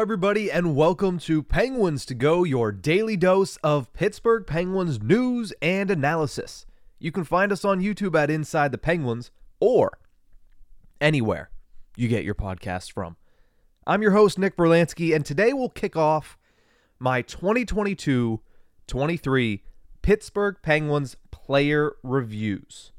Everybody, and welcome to Penguins to Go, your daily dose of Pittsburgh Penguins news and analysis. You can find us on YouTube at Inside the Penguins or anywhere you get your podcast from. I'm your host, Nick Brlansky, and today we'll kick off my 2022 23 Pittsburgh Penguins player reviews.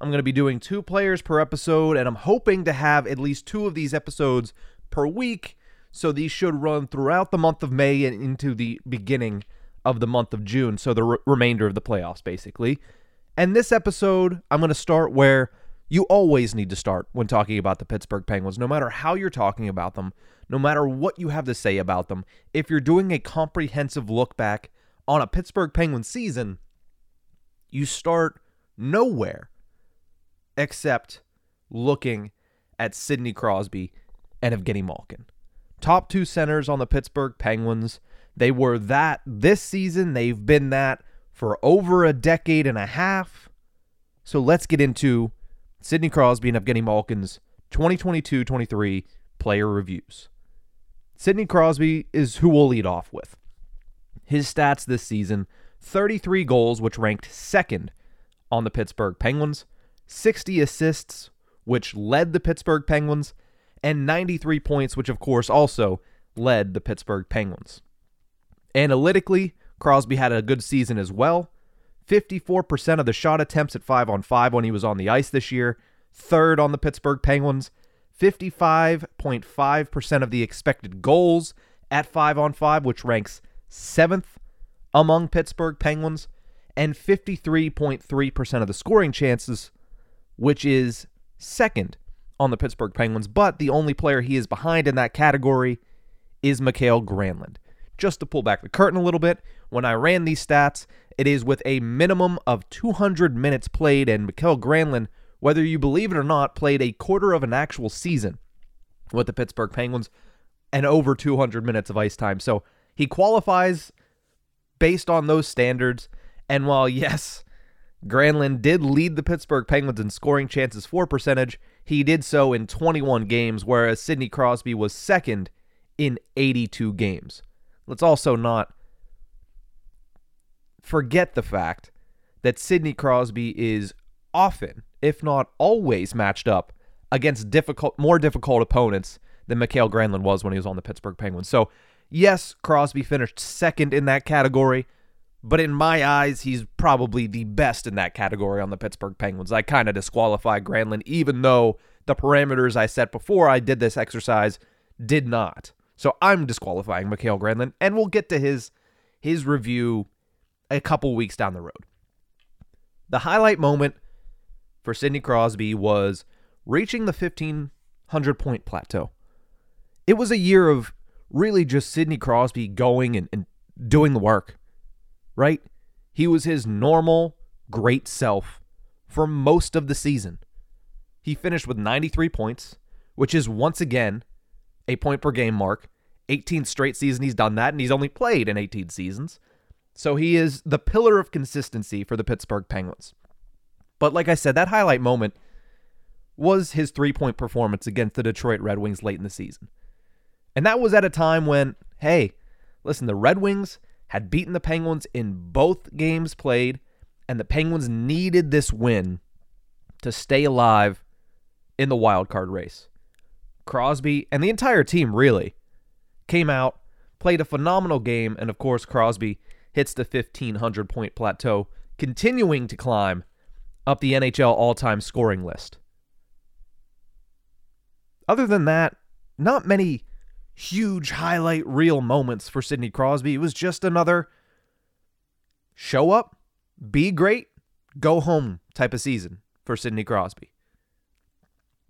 I'm going to be doing two players per episode, and I'm hoping to have at least two of these episodes per week. So these should run throughout the month of May and into the beginning of the month of June. So the re- remainder of the playoffs, basically. And this episode, I'm going to start where you always need to start when talking about the Pittsburgh Penguins, no matter how you're talking about them, no matter what you have to say about them. If you're doing a comprehensive look back on a Pittsburgh Penguins season, you start nowhere except looking at Sidney Crosby and Evgeni Malkin. Top two centers on the Pittsburgh Penguins. They were that this season. They've been that for over a decade and a half. So let's get into Sidney Crosby and Evgeni Malkin's 2022 23 player reviews. Sidney Crosby is who we'll lead off with. His stats this season 33 goals, which ranked second on the Pittsburgh Penguins, 60 assists, which led the Pittsburgh Penguins, and 93 points, which of course also led the Pittsburgh Penguins. Analytically, Crosby had a good season as well. 54% of the shot attempts at 5 on 5 when he was on the ice this year, third on the Pittsburgh Penguins. 55.5% of the expected goals at 5 on 5, which ranks 7th among Pittsburgh Penguins, and 53.3% of the scoring chances, which is second on the Pittsburgh Penguins. But the only player he is behind in that category is Mikael Granlund. Just to pull back the curtain a little bit, when I ran these stats, it is with a minimum of 200 minutes played, and Mikael Granlund, whether you believe it or not, played a quarter of an actual season with the Pittsburgh Penguins and over 200 minutes of ice time. So he qualifies based on those standards. And while, yes, Granlund did lead the Pittsburgh Penguins in scoring chances for percentage, he did so in 21 games, whereas Sidney Crosby was second in 82 games. Let's also not forget the fact that Sidney Crosby is often, if not always, matched up against difficult, more difficult opponents than Mikael Granlund was when he was on the Pittsburgh Penguins. So, yes, Crosby finished second in that category, but in my eyes, he's probably the best in that category on the Pittsburgh Penguins. I kind of disqualify Granlund, even though the parameters I set before I did this exercise did not. So I'm disqualifying Mikael Granlund, and we'll get to his his review a couple weeks down the road. The highlight moment for Sidney Crosby was reaching the 1500 point plateau. It was a year of really just Sidney Crosby going and, and doing the work, right? He was his normal, great self for most of the season. He finished with 93 points, which is once again a point per game mark. 18 straight season he's done that, and he's only played in 18 seasons. So he is the pillar of consistency for the Pittsburgh Penguins. But like I said, that highlight moment was his three point performance against the Detroit Red Wings late in the season. And that was at a time when, hey, listen, the Red Wings had beaten the Penguins in both games played, and the Penguins needed this win to stay alive in the wild card race. Crosby and the entire team really came out, played a phenomenal game, and of course, Crosby hits the 1,500 point plateau, continuing to climb up the NHL all time scoring list. Other than that, not many huge highlight reel moments for Sidney Crosby. It was just another show up, be great, go home type of season for Sidney Crosby.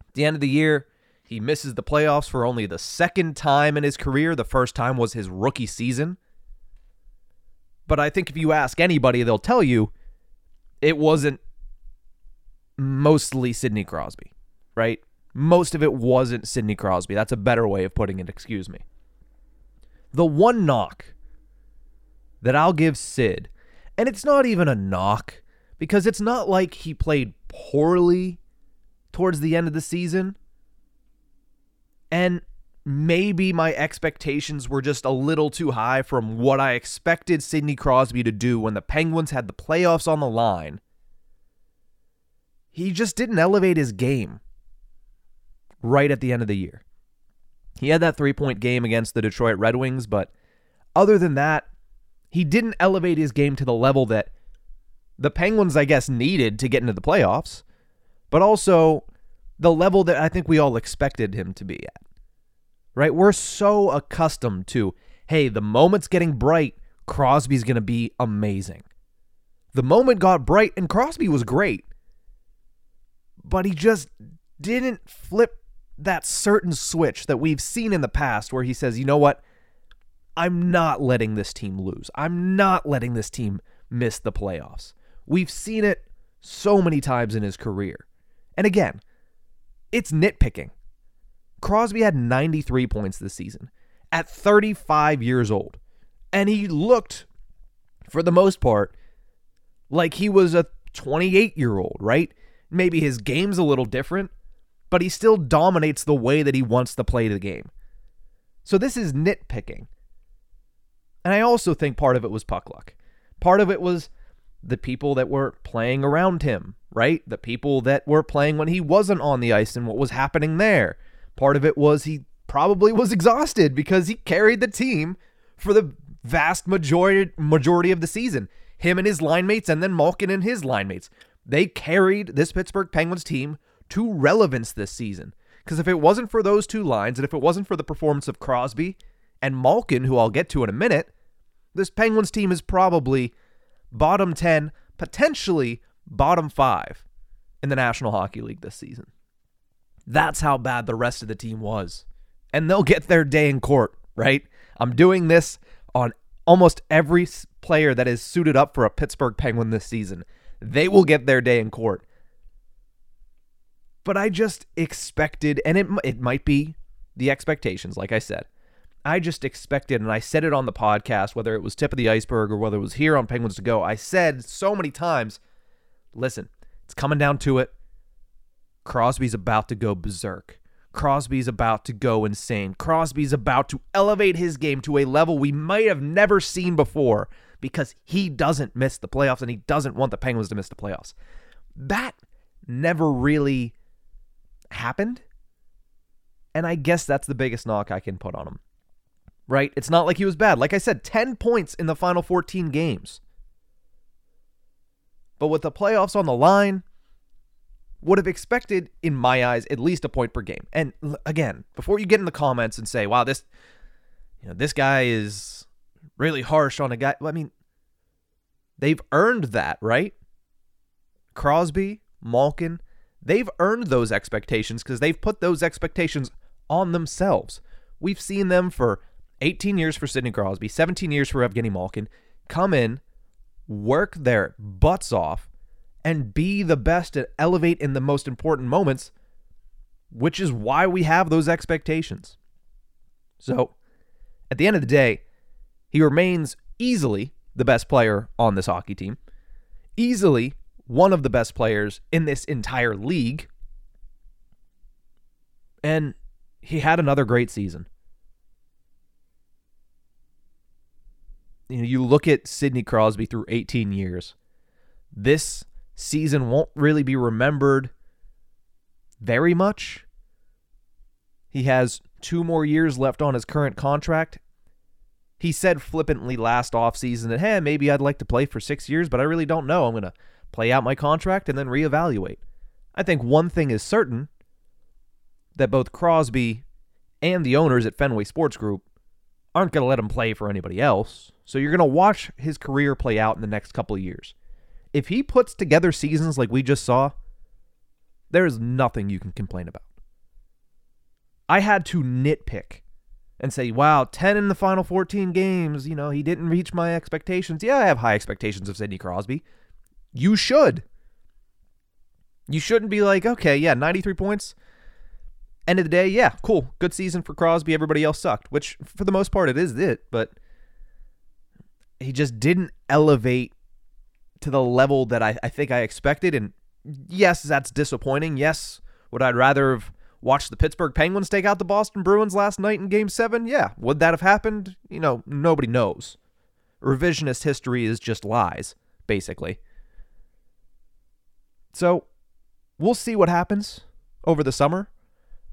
At the end of the year, he misses the playoffs for only the second time in his career. The first time was his rookie season. But I think if you ask anybody, they'll tell you it wasn't mostly Sidney Crosby, right? Most of it wasn't Sidney Crosby. That's a better way of putting it, excuse me. The one knock that I'll give Sid, and it's not even a knock because it's not like he played poorly towards the end of the season. And maybe my expectations were just a little too high from what I expected Sidney Crosby to do when the Penguins had the playoffs on the line. He just didn't elevate his game right at the end of the year. He had that three point game against the Detroit Red Wings, but other than that, he didn't elevate his game to the level that the Penguins, I guess, needed to get into the playoffs, but also the level that I think we all expected him to be at. Right? We're so accustomed to, hey, the moment's getting bright, Crosby's going to be amazing. The moment got bright, and Crosby was great, but he just didn't flip that certain switch that we've seen in the past where he says, you know what? I'm not letting this team lose. I'm not letting this team miss the playoffs. We've seen it so many times in his career. And again, it's nitpicking. Crosby had 93 points this season at 35 years old. And he looked, for the most part, like he was a 28 year old, right? Maybe his game's a little different, but he still dominates the way that he wants to play the game. So this is nitpicking. And I also think part of it was puck luck. Part of it was the people that were playing around him, right? The people that were playing when he wasn't on the ice and what was happening there. Part of it was he probably was exhausted because he carried the team for the vast majority majority of the season. Him and his line mates and then Malkin and his line mates. They carried this Pittsburgh Penguins team to relevance this season. Because if it wasn't for those two lines, and if it wasn't for the performance of Crosby and Malkin, who I'll get to in a minute, this Penguins team is probably bottom 10, potentially bottom 5 in the National Hockey League this season. That's how bad the rest of the team was. And they'll get their day in court, right? I'm doing this on almost every player that is suited up for a Pittsburgh Penguin this season. They will get their day in court but I just expected, and it it might be the expectations, like I said. I just expected, and I said it on the podcast, whether it was tip of the iceberg or whether it was here on Penguins to Go. I said so many times, listen, it's coming down to it. Crosby's about to go berserk. Crosby's about to go insane. Crosby's about to elevate his game to a level we might have never seen before because he doesn't miss the playoffs and he doesn't want the Penguins to miss the playoffs. That never really happened. And I guess that's the biggest knock I can put on him. Right? It's not like he was bad. Like I said, 10 points in the final 14 games. But with the playoffs on the line, would have expected, in my eyes, at least a point per game. And again, before you get in the comments and say, wow, this you know, this guy is really harsh on a guy. I mean, they've earned that, right? Crosby, Malkin, They've earned those expectations because they've put those expectations on themselves. We've seen them for 18 years for Sidney Crosby, 17 years for Evgeni Malkin come in, work their butts off, and be the best and elevate in the most important moments, which is why we have those expectations. So, at the end of the day, he remains easily the best player on this hockey team, easily one of the best players in this entire league. And he had another great season. you know, you look at Sidney Crosby through 18 years. This season won't really be remembered very much. He has two more years left on his current contract. He said flippantly last offseason that, hey, maybe I'd like to play for six years, but I really don't know. I'm going to play out my contract and then reevaluate. I think one thing is certain that both Crosby and the owners at Fenway Sports Group aren't going to let him play for anybody else. So you're going to watch his career play out in the next couple of years. If he puts together seasons like we just saw, there is nothing you can complain about. I had to nitpick and say, wow, 10 in the final 14 games, you know, he didn't reach my expectations. Yeah, I have high expectations of Sidney Crosby. You should. You shouldn't be like, okay, yeah, 93 points. End of the day, yeah, cool. Good season for Crosby. Everybody else sucked, which for the most part it is it, but he just didn't elevate to the level that I, I think I expected. And yes, that's disappointing. Yes, would I rather have watched the Pittsburgh Penguins take out the Boston Bruins last night in game seven? Yeah. Would that have happened? You know, nobody knows. Revisionist history is just lies, basically. So we'll see what happens over the summer,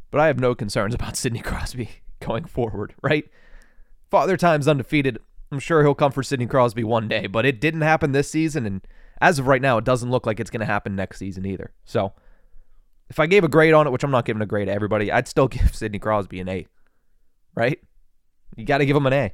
but I have no concerns about Sidney Crosby going forward, right? Father Time's undefeated. I'm sure he'll come for Sidney Crosby one day, but it didn't happen this season, and as of right now, it doesn't look like it's going to happen next season either. So if I gave a grade on it, which I'm not giving a grade to everybody, I'd still give Sidney Crosby an A, right? You got to give him an A.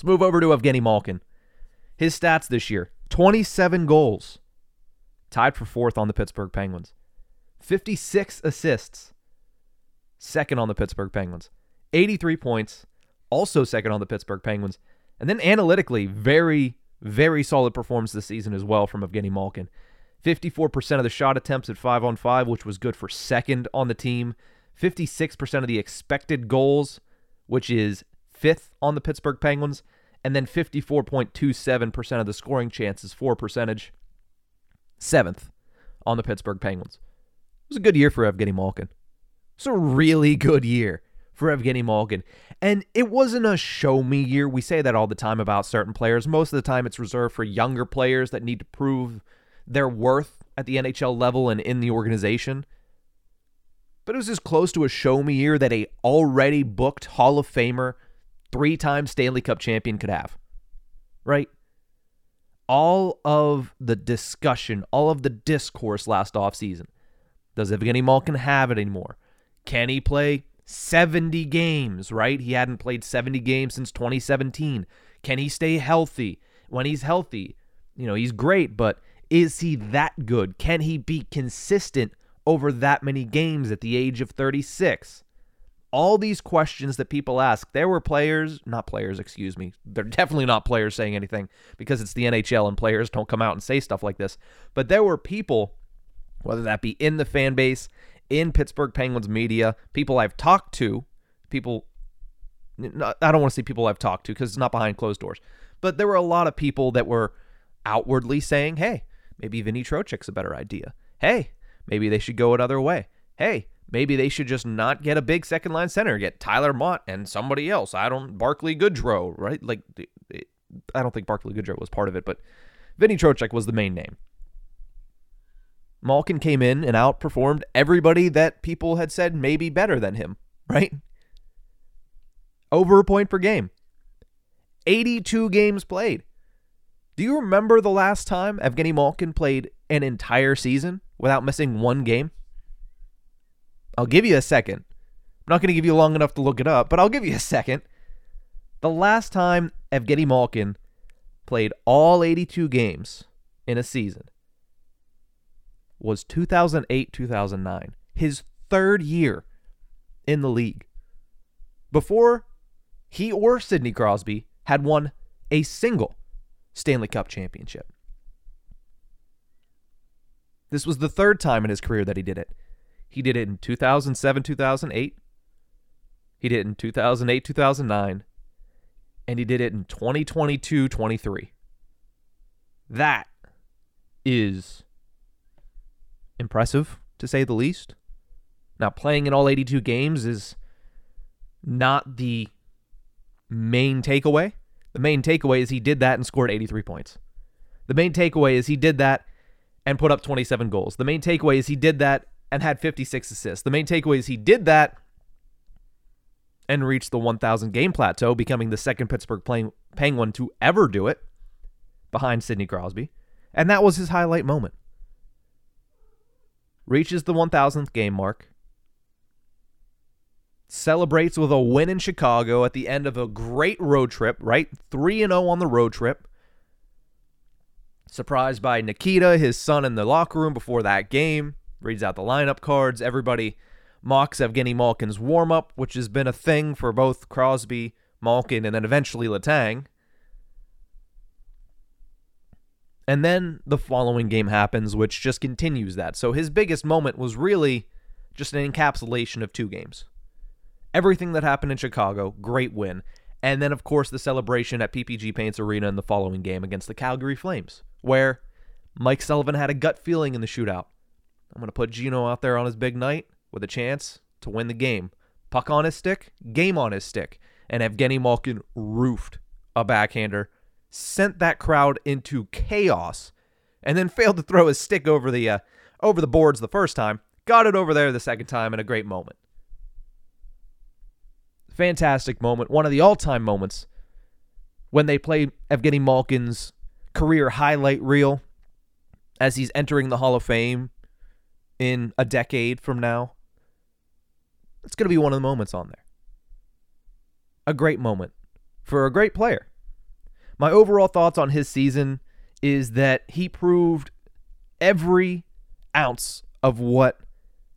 Let's move over to Evgeni Malkin. His stats this year 27 goals, tied for fourth on the Pittsburgh Penguins, 56 assists, second on the Pittsburgh Penguins, 83 points, also second on the Pittsburgh Penguins. And then analytically, very, very solid performance this season as well from Evgeni Malkin. 54% of the shot attempts at 5 on 5, which was good for second on the team. 56% of the expected goals, which is fifth on the Pittsburgh Penguins, and then 54.27% of the scoring chances for percentage, seventh on the Pittsburgh Penguins. It was a good year for Evgeni Malkin. It's a really good year for Evgeni Malkin. And it wasn't a show me year. We say that all the time about certain players. Most of the time, it's reserved for younger players that need to prove their worth at the NHL level and in the organization. But it was as close to a show me year that a already booked Hall of Famer three time Stanley Cup champion could have. Right? All of the discussion, all of the discourse last offseason. Does Evgeni Malkin have it anymore? Can he play 70 games, right? He hadn't played 70 games since 2017. Can he stay healthy? When he's healthy, you know, he's great, but is he that good? Can he be consistent over that many games at the age of 36? All these questions that people ask. There were players, not players, excuse me. They're definitely not players saying anything because it's the NHL and players don't come out and say stuff like this. But there were people, whether that be in the fan base, in Pittsburgh Penguins media, people I've talked to, people, I don't want to say people I've talked to because it's not behind closed doors, but there were a lot of people that were outwardly saying, hey, maybe Vinny Trocheck's a better idea. Hey, maybe they should go another way. Hey, Maybe they should just not get a big second line center, get Tyler Motte and somebody else. I don't Barclay Goodrow, right? Like I don't think Barclay Goodrow was part of it, but Vinny Trocheck was the main name. Malkin came in and outperformed everybody that people had said maybe better than him, right? Over a point per game. 82 games played. Do you remember the last time Evgeni Malkin played an entire season without missing one game? I'll give you a second. I'm not going to give you long enough to look it up, but I'll give you a second. The last time Evgeni Malkin played all 82 games in a season was 2008 2009, his third year in the league. Before he or Sidney Crosby had won a single Stanley Cup championship. This was the third time in his career that he did it. He did it in 2007 2008. He did it in 2008 2009. And he did it in 2022 23. That is impressive, to say the least. Now, playing in all 82 games is not the main takeaway. The main takeaway is he did that and scored 83 points. The main takeaway is he did that and put up 27 goals. The main takeaway is he did that and had 56 assists. The main takeaway is he did that and reached the 1,000 game plateau, becoming the second Pittsburgh Penguin to ever do it behind Sidney Crosby. And that was his highlight moment. Reaches the 1,000th game mark. Celebrates with a win in Chicago at the end of a great road trip, right? 3 0 on the road trip. Surprised by Nikita, his son, in the locker room before that game. Reads out the lineup cards. Everybody mocks Evgeni Malkin's warm up, which has been a thing for both Crosby, Malkin, and then eventually Letang. And then the following game happens, which just continues that. So his biggest moment was really just an encapsulation of two games. Everything that happened in Chicago, great win. And then, of course, the celebration at PPG Paints Arena in the following game against the Calgary Flames, where Mike Sullivan had a gut feeling in the shootout. I'm going to put Gino out there on his big night with a chance to win the game. Puck on his stick, game on his stick. And Evgeni Malkin roofed a backhander sent that crowd into chaos, and then failed to throw his stick over the uh, over the boards the first time. Got it over there the second time in a great moment. Fantastic moment, one of the all-time moments when they play Evgeni Malkin's career highlight reel as he's entering the Hall of Fame in a decade from now. It's going to be one of the moments on there. A great moment for a great player. My overall thoughts on his season is that he proved every ounce of what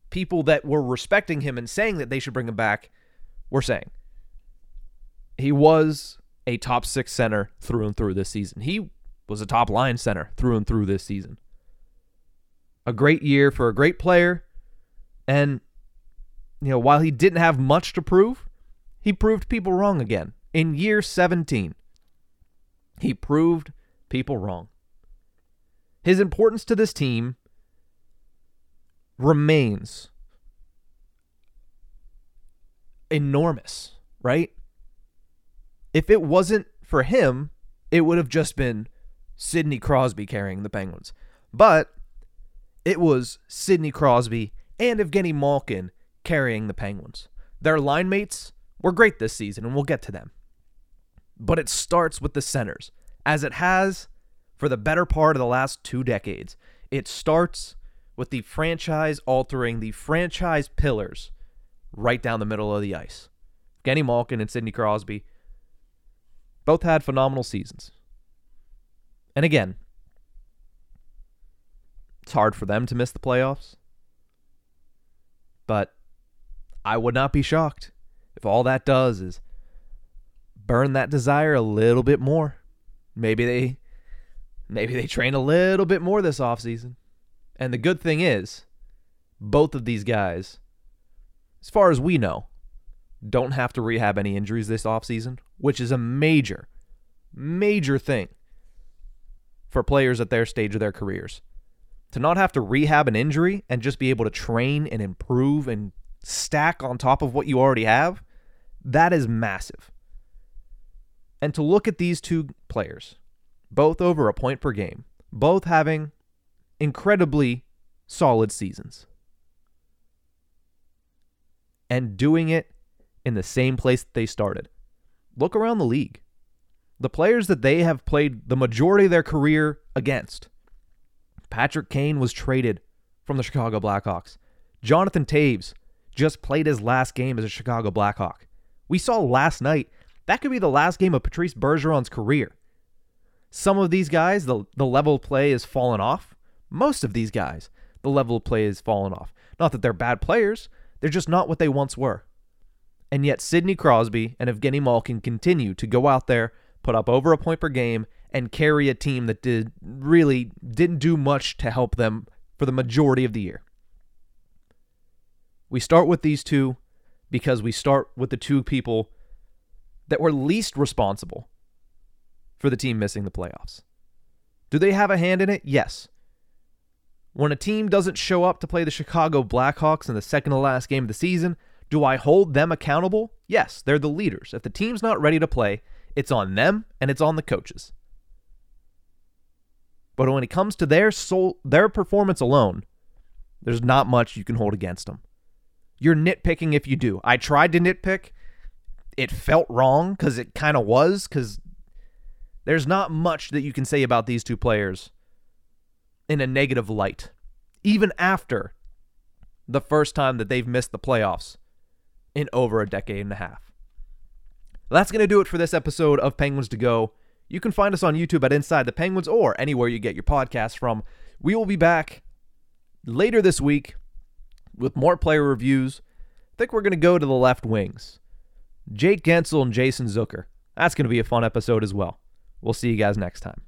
people that were respecting him and saying that they should bring him back were saying. He was a top six center through and through this season. He was a top line center through and through this season. A great year for a great player. And, you know, while he didn't have much to prove, he proved people wrong again in year 17. He proved people wrong. His importance to this team remains enormous, right? If it wasn't for him, it would have just been Sidney Crosby carrying the Penguins. But it was Sidney Crosby and Evgeni Malkin carrying the Penguins. Their line mates were great this season, and we'll get to them but it starts with the centers, as it has for the better part of the last two decades. It starts with the franchise altering, the franchise pillars right down the middle of the ice. Genny Malkin and Sidney Crosby both had phenomenal seasons. And again, it's hard for them to miss the playoffs. But I would not be shocked if all that does is burn that desire a little bit more. Maybe they maybe they train a little bit more this offseason. And the good thing is, both of these guys, as far as we know, don't have to rehab any injuries this offseason, which is a major, major thing for players at their stage of their careers. To not have to rehab an injury and just be able to train and improve and stack on top of what you already have, that is massive. And to look at these two players, both over a point per game, both having incredibly solid seasons, and doing it in the same place that they started. Look around the league. The players that they have played the majority of their career against. Patrick Kane was traded from the Chicago Blackhawks. Jonathan Toews just played his last game as a Chicago Blackhawk. We saw last night that could be the last game of Patrice Bergeron's career. Some of these guys, the, the level of play has fallen off. Most of these guys, the level of play has fallen off. Not that they're bad players, they're just not what they once were. And yet, Sidney Crosby and Evgeni Malkin continue to go out there, put up over a point per game, and carry a team that did really didn't do much to help them for the majority of the year. We start with these two because we start with the two people that were least responsible for the team missing the playoffs. Do they have a hand in it? Yes. When a team doesn't show up to play the Chicago Blackhawks in the second to last game of the season, do I hold them accountable? Yes, they're the leaders. If the team's not ready to play, it's on them and it's on the coaches. But when it comes to their soul, their performance alone, there's not much you can hold against them. You're nitpicking if you do. I tried to nitpick. It felt wrong because it kind of was because there's not much that you can say about these two players in a negative light, even after the first time that they've missed the playoffs in over a decade and a half. That's going to do it for this episode of Penguins to Go. You can find us on YouTube at Inside the Penguins or anywhere you get your podcasts from. We will be back later this week with more player reviews. I think we're going to go to the left wings. Jake Guentzel and Jason Zucker. That's going to be a fun episode as well. We'll see you guys next time.